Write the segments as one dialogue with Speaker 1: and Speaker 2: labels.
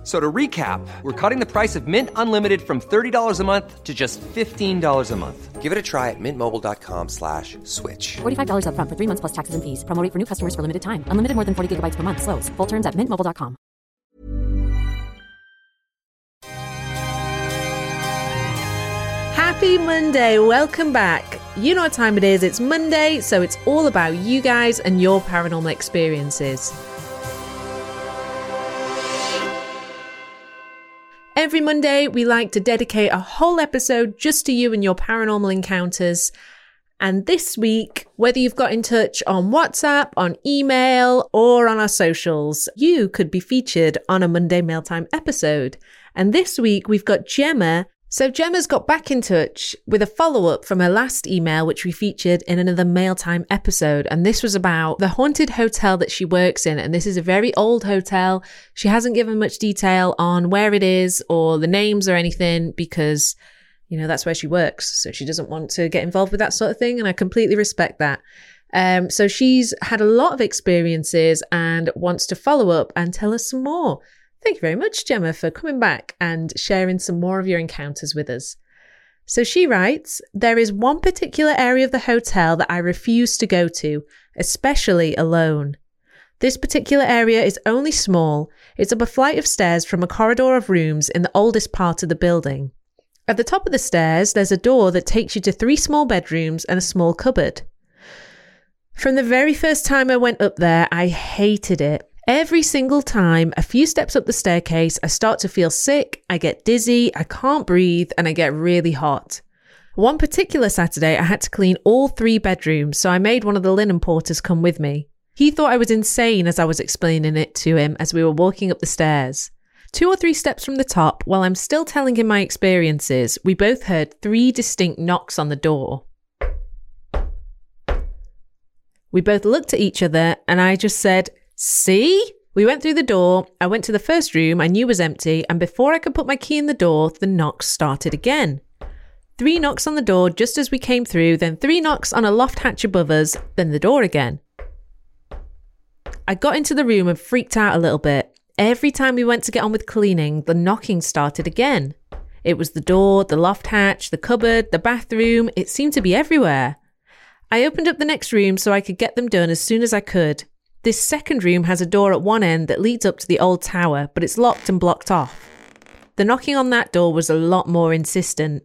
Speaker 1: F- So to recap, we're cutting the price of Mint Unlimited from $30 a month to just $15 a month.
Speaker 2: Give it a try at mintmobile.com slash switch.
Speaker 3: $45 upfront for three months plus taxes and fees. Promo rate for new customers for limited time. Unlimited more than 40 gigabytes per month. Slows. Full terms at mintmobile.com.
Speaker 4: Happy Monday. Welcome back. You know what time it is. It's Monday, so it's all about you guys and your paranormal experiences. Every Monday, we like to dedicate a whole episode just to you and your paranormal encounters. And this week, whether you've got in touch on WhatsApp, on email, or on our socials, you could be featured on a Monday Mailtime episode. And this week, we've got Gemma. So Gemma's got back in touch with a follow up from her last email, which we featured in another Mailtime episode. And this was about the haunted hotel that she works in. And this is a very old hotel. She hasn't given much detail on where it is or the names or anything because you know that's where she works so she doesn't want to get involved with that sort of thing and i completely respect that um, so she's had a lot of experiences and wants to follow up and tell us some more thank you very much gemma for coming back and sharing some more of your encounters with us so she writes there is one particular area of the hotel that i refuse to go to especially alone this particular area is only small. It's up a flight of stairs from a corridor of rooms in the oldest part of the building. At the top of the stairs, there's a door that takes you to three small bedrooms and a small cupboard. From the very first time I went up there, I hated it. Every single time, a few steps up the staircase, I start to feel sick, I get dizzy, I can't breathe, and I get really hot. One particular Saturday, I had to clean all three bedrooms, so I made one of the linen porters come with me. He thought I was insane as I was explaining it to him as we were walking up the stairs. Two or three steps from the top, while I'm still telling him my experiences, we both heard three distinct knocks on the door. We both looked at each other and I just said, See? We went through the door. I went to the first room I knew was empty, and before I could put my key in the door, the knocks started again. Three knocks on the door just as we came through, then three knocks on a loft hatch above us, then the door again. I got into the room and freaked out a little bit. Every time we went to get on with cleaning, the knocking started again. It was the door, the loft hatch, the cupboard, the bathroom. It seemed to be everywhere. I opened up the next room so I could get them done as soon as I could. This second room has a door at one end that leads up to the old tower, but it's locked and blocked off. The knocking on that door was a lot more insistent.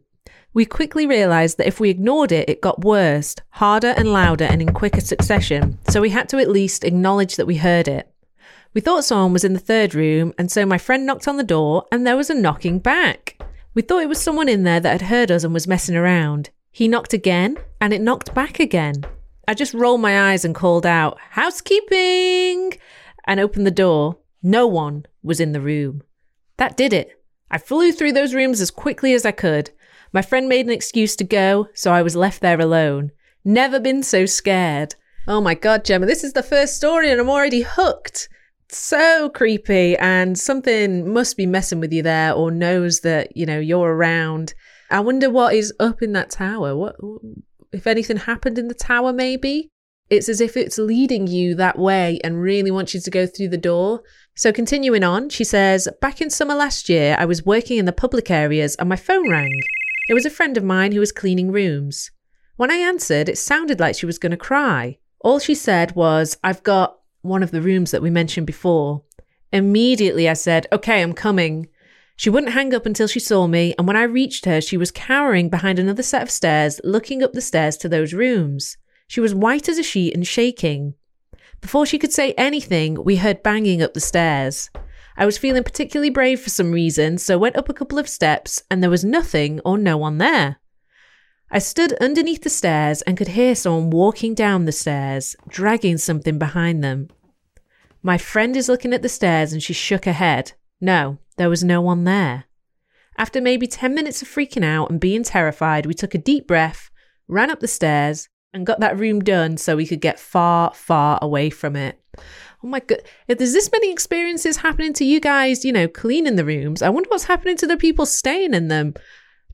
Speaker 4: We quickly realised that if we ignored it, it got worse, harder and louder and in quicker succession, so we had to at least acknowledge that we heard it. We thought someone was in the third room, and so my friend knocked on the door, and there was a knocking back. We thought it was someone in there that had heard us and was messing around. He knocked again, and it knocked back again. I just rolled my eyes and called out, Housekeeping! and opened the door. No one was in the room. That did it. I flew through those rooms as quickly as I could. My friend made an excuse to go, so I was left there alone. Never been so scared. Oh my god, Gemma, this is the first story and I'm already hooked. So creepy, and something must be messing with you there or knows that, you know, you're around. I wonder what is up in that tower. What if anything happened in the tower maybe? It's as if it's leading you that way and really wants you to go through the door. So, continuing on, she says, Back in summer last year, I was working in the public areas and my phone rang. It was a friend of mine who was cleaning rooms. When I answered, it sounded like she was going to cry. All she said was, I've got one of the rooms that we mentioned before. Immediately, I said, Okay, I'm coming. She wouldn't hang up until she saw me, and when I reached her, she was cowering behind another set of stairs, looking up the stairs to those rooms. She was white as a sheet and shaking. Before she could say anything, we heard banging up the stairs. I was feeling particularly brave for some reason, so went up a couple of steps, and there was nothing or no one there. I stood underneath the stairs and could hear someone walking down the stairs, dragging something behind them. My friend is looking at the stairs and she shook her head. No, there was no one there. After maybe 10 minutes of freaking out and being terrified, we took a deep breath, ran up the stairs, and got that room done so we could get far, far away from it. Oh my god! If there's this many experiences happening to you guys, you know, cleaning the rooms, I wonder what's happening to the people staying in them.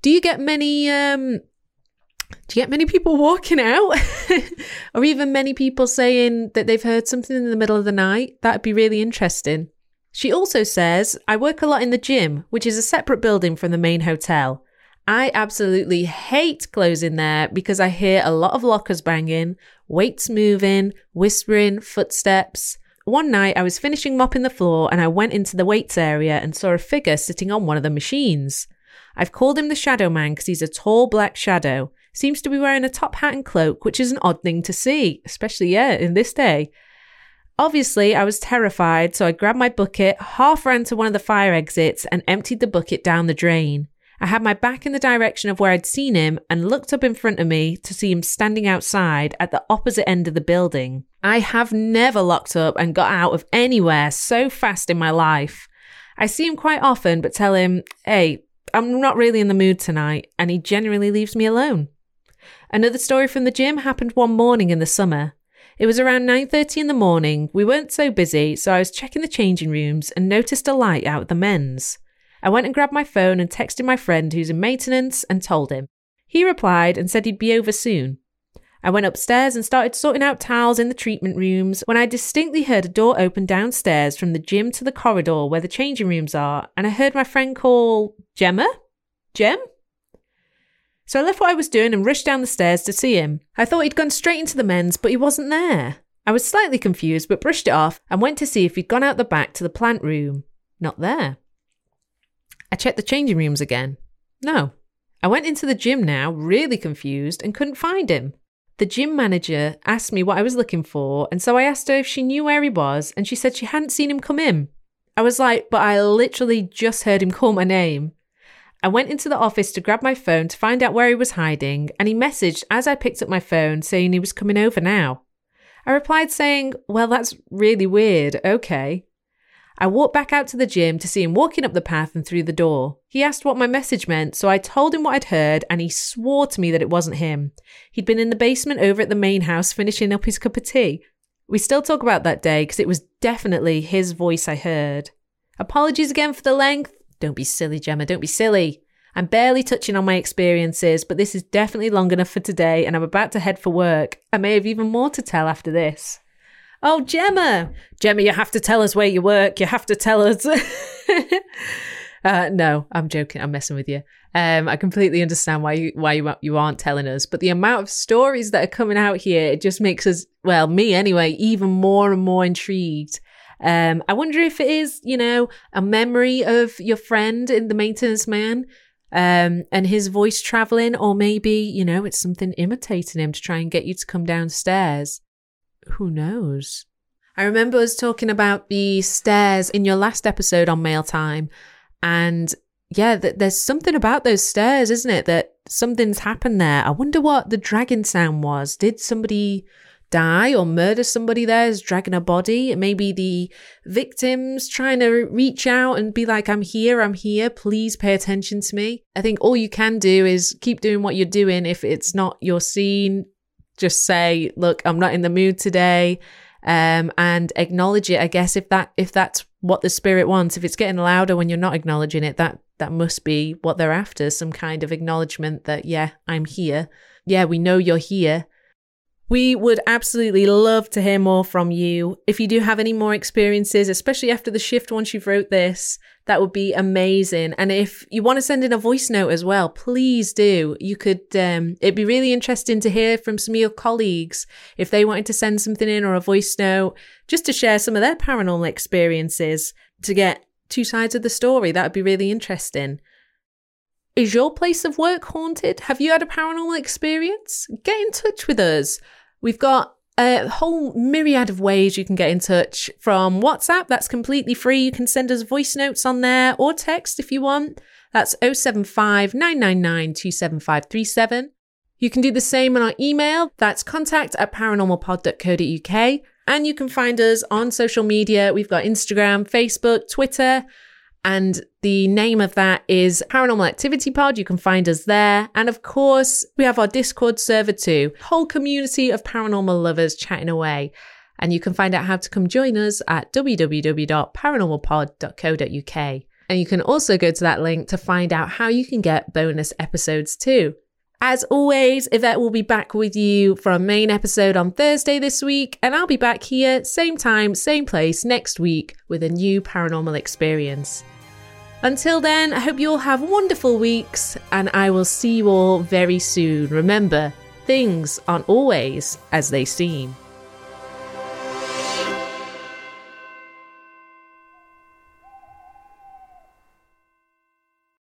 Speaker 4: Do you get many? um Do you get many people walking out, or even many people saying that they've heard something in the middle of the night? That'd be really interesting. She also says, I work a lot in the gym, which is a separate building from the main hotel. I absolutely hate closing there because I hear a lot of lockers banging, weights moving, whispering, footsteps. One night I was finishing mopping the floor and I went into the weights area and saw a figure sitting on one of the machines. I've called him the Shadow Man because he's a tall black shadow. Seems to be wearing a top hat and cloak, which is an odd thing to see, especially, yeah, in this day. Obviously, I was terrified, so I grabbed my bucket, half ran to one of the fire exits, and emptied the bucket down the drain. I had my back in the direction of where I'd seen him and looked up in front of me to see him standing outside at the opposite end of the building. I have never locked up and got out of anywhere so fast in my life. I see him quite often, but tell him, hey, I'm not really in the mood tonight, and he generally leaves me alone. Another story from the gym happened one morning in the summer. It was around 9:30 in the morning. We weren't so busy, so I was checking the changing rooms and noticed a light out at the men's. I went and grabbed my phone and texted my friend who's in maintenance and told him. He replied and said he'd be over soon. I went upstairs and started sorting out towels in the treatment rooms when I distinctly heard a door open downstairs from the gym to the corridor where the changing rooms are, and I heard my friend call Gemma? Gem? So I left what I was doing and rushed down the stairs to see him. I thought he'd gone straight into the men's, but he wasn't there. I was slightly confused, but brushed it off and went to see if he'd gone out the back to the plant room. Not there. I checked the changing rooms again. No. I went into the gym now, really confused, and couldn't find him. The gym manager asked me what I was looking for, and so I asked her if she knew where he was, and she said she hadn't seen him come in. I was like, but I literally just heard him call my name. I went into the office to grab my phone to find out where he was hiding, and he messaged as I picked up my phone saying he was coming over now. I replied saying, Well, that's really weird. Okay. I walked back out to the gym to see him walking up the path and through the door. He asked what my message meant, so I told him what I'd heard, and he swore to me that it wasn't him. He'd been in the basement over at the main house finishing up his cup of tea. We still talk about that day because it was definitely his voice I heard. Apologies again for the length. Don't be silly, Gemma, don't be silly. I'm barely touching on my experiences, but this is definitely long enough for today, and I'm about to head for work. I may have even more to tell after this. Oh, Gemma. Gemma, you have to tell us where you work. You have to tell us. uh, no, I'm joking. I'm messing with you. Um, I completely understand why you why you you aren't telling us, but the amount of stories that are coming out here, it just makes us, well, me anyway, even more and more intrigued. Um, I wonder if it is, you know, a memory of your friend in the maintenance man, um, and his voice traveling, or maybe, you know, it's something imitating him to try and get you to come downstairs who knows? I remember us talking about the stairs in your last episode on Mail Time. And yeah, th- there's something about those stairs, isn't it? That something's happened there. I wonder what the dragon sound was. Did somebody die or murder somebody there is dragging a body? Maybe the victims trying to reach out and be like, I'm here, I'm here, please pay attention to me. I think all you can do is keep doing what you're doing. If it's not your scene, just say, look, I'm not in the mood today. Um, and acknowledge it. I guess if that if that's what the spirit wants, if it's getting louder when you're not acknowledging it, that that must be what they're after. Some kind of acknowledgement that yeah, I'm here. Yeah, we know you're here. We would absolutely love to hear more from you. If you do have any more experiences, especially after the shift once you've wrote this, that would be amazing. And if you want to send in a voice note as well, please do. You could, um, it'd be really interesting to hear from some of your colleagues if they wanted to send something in or a voice note just to share some of their paranormal experiences to get two sides of the story. That would be really interesting. Is your place of work haunted? Have you had a paranormal experience? Get in touch with us. We've got a whole myriad of ways you can get in touch from WhatsApp. That's completely free. You can send us voice notes on there or text if you want. That's 075 999 27537. You can do the same on our email. That's contact at paranormalpod.co.uk. And you can find us on social media. We've got Instagram, Facebook, Twitter. And the name of that is Paranormal Activity Pod. You can find us there. And of course, we have our Discord server too. Whole community of paranormal lovers chatting away. And you can find out how to come join us at www.paranormalpod.co.uk. And you can also go to that link to find out how you can get bonus episodes too. As always, Yvette will be back with you for a main episode on Thursday this week, and I'll be back here, same time, same place next week with a new paranormal experience. Until then, I hope you all have wonderful weeks, and I will see you all very soon. Remember, things aren't always as they seem.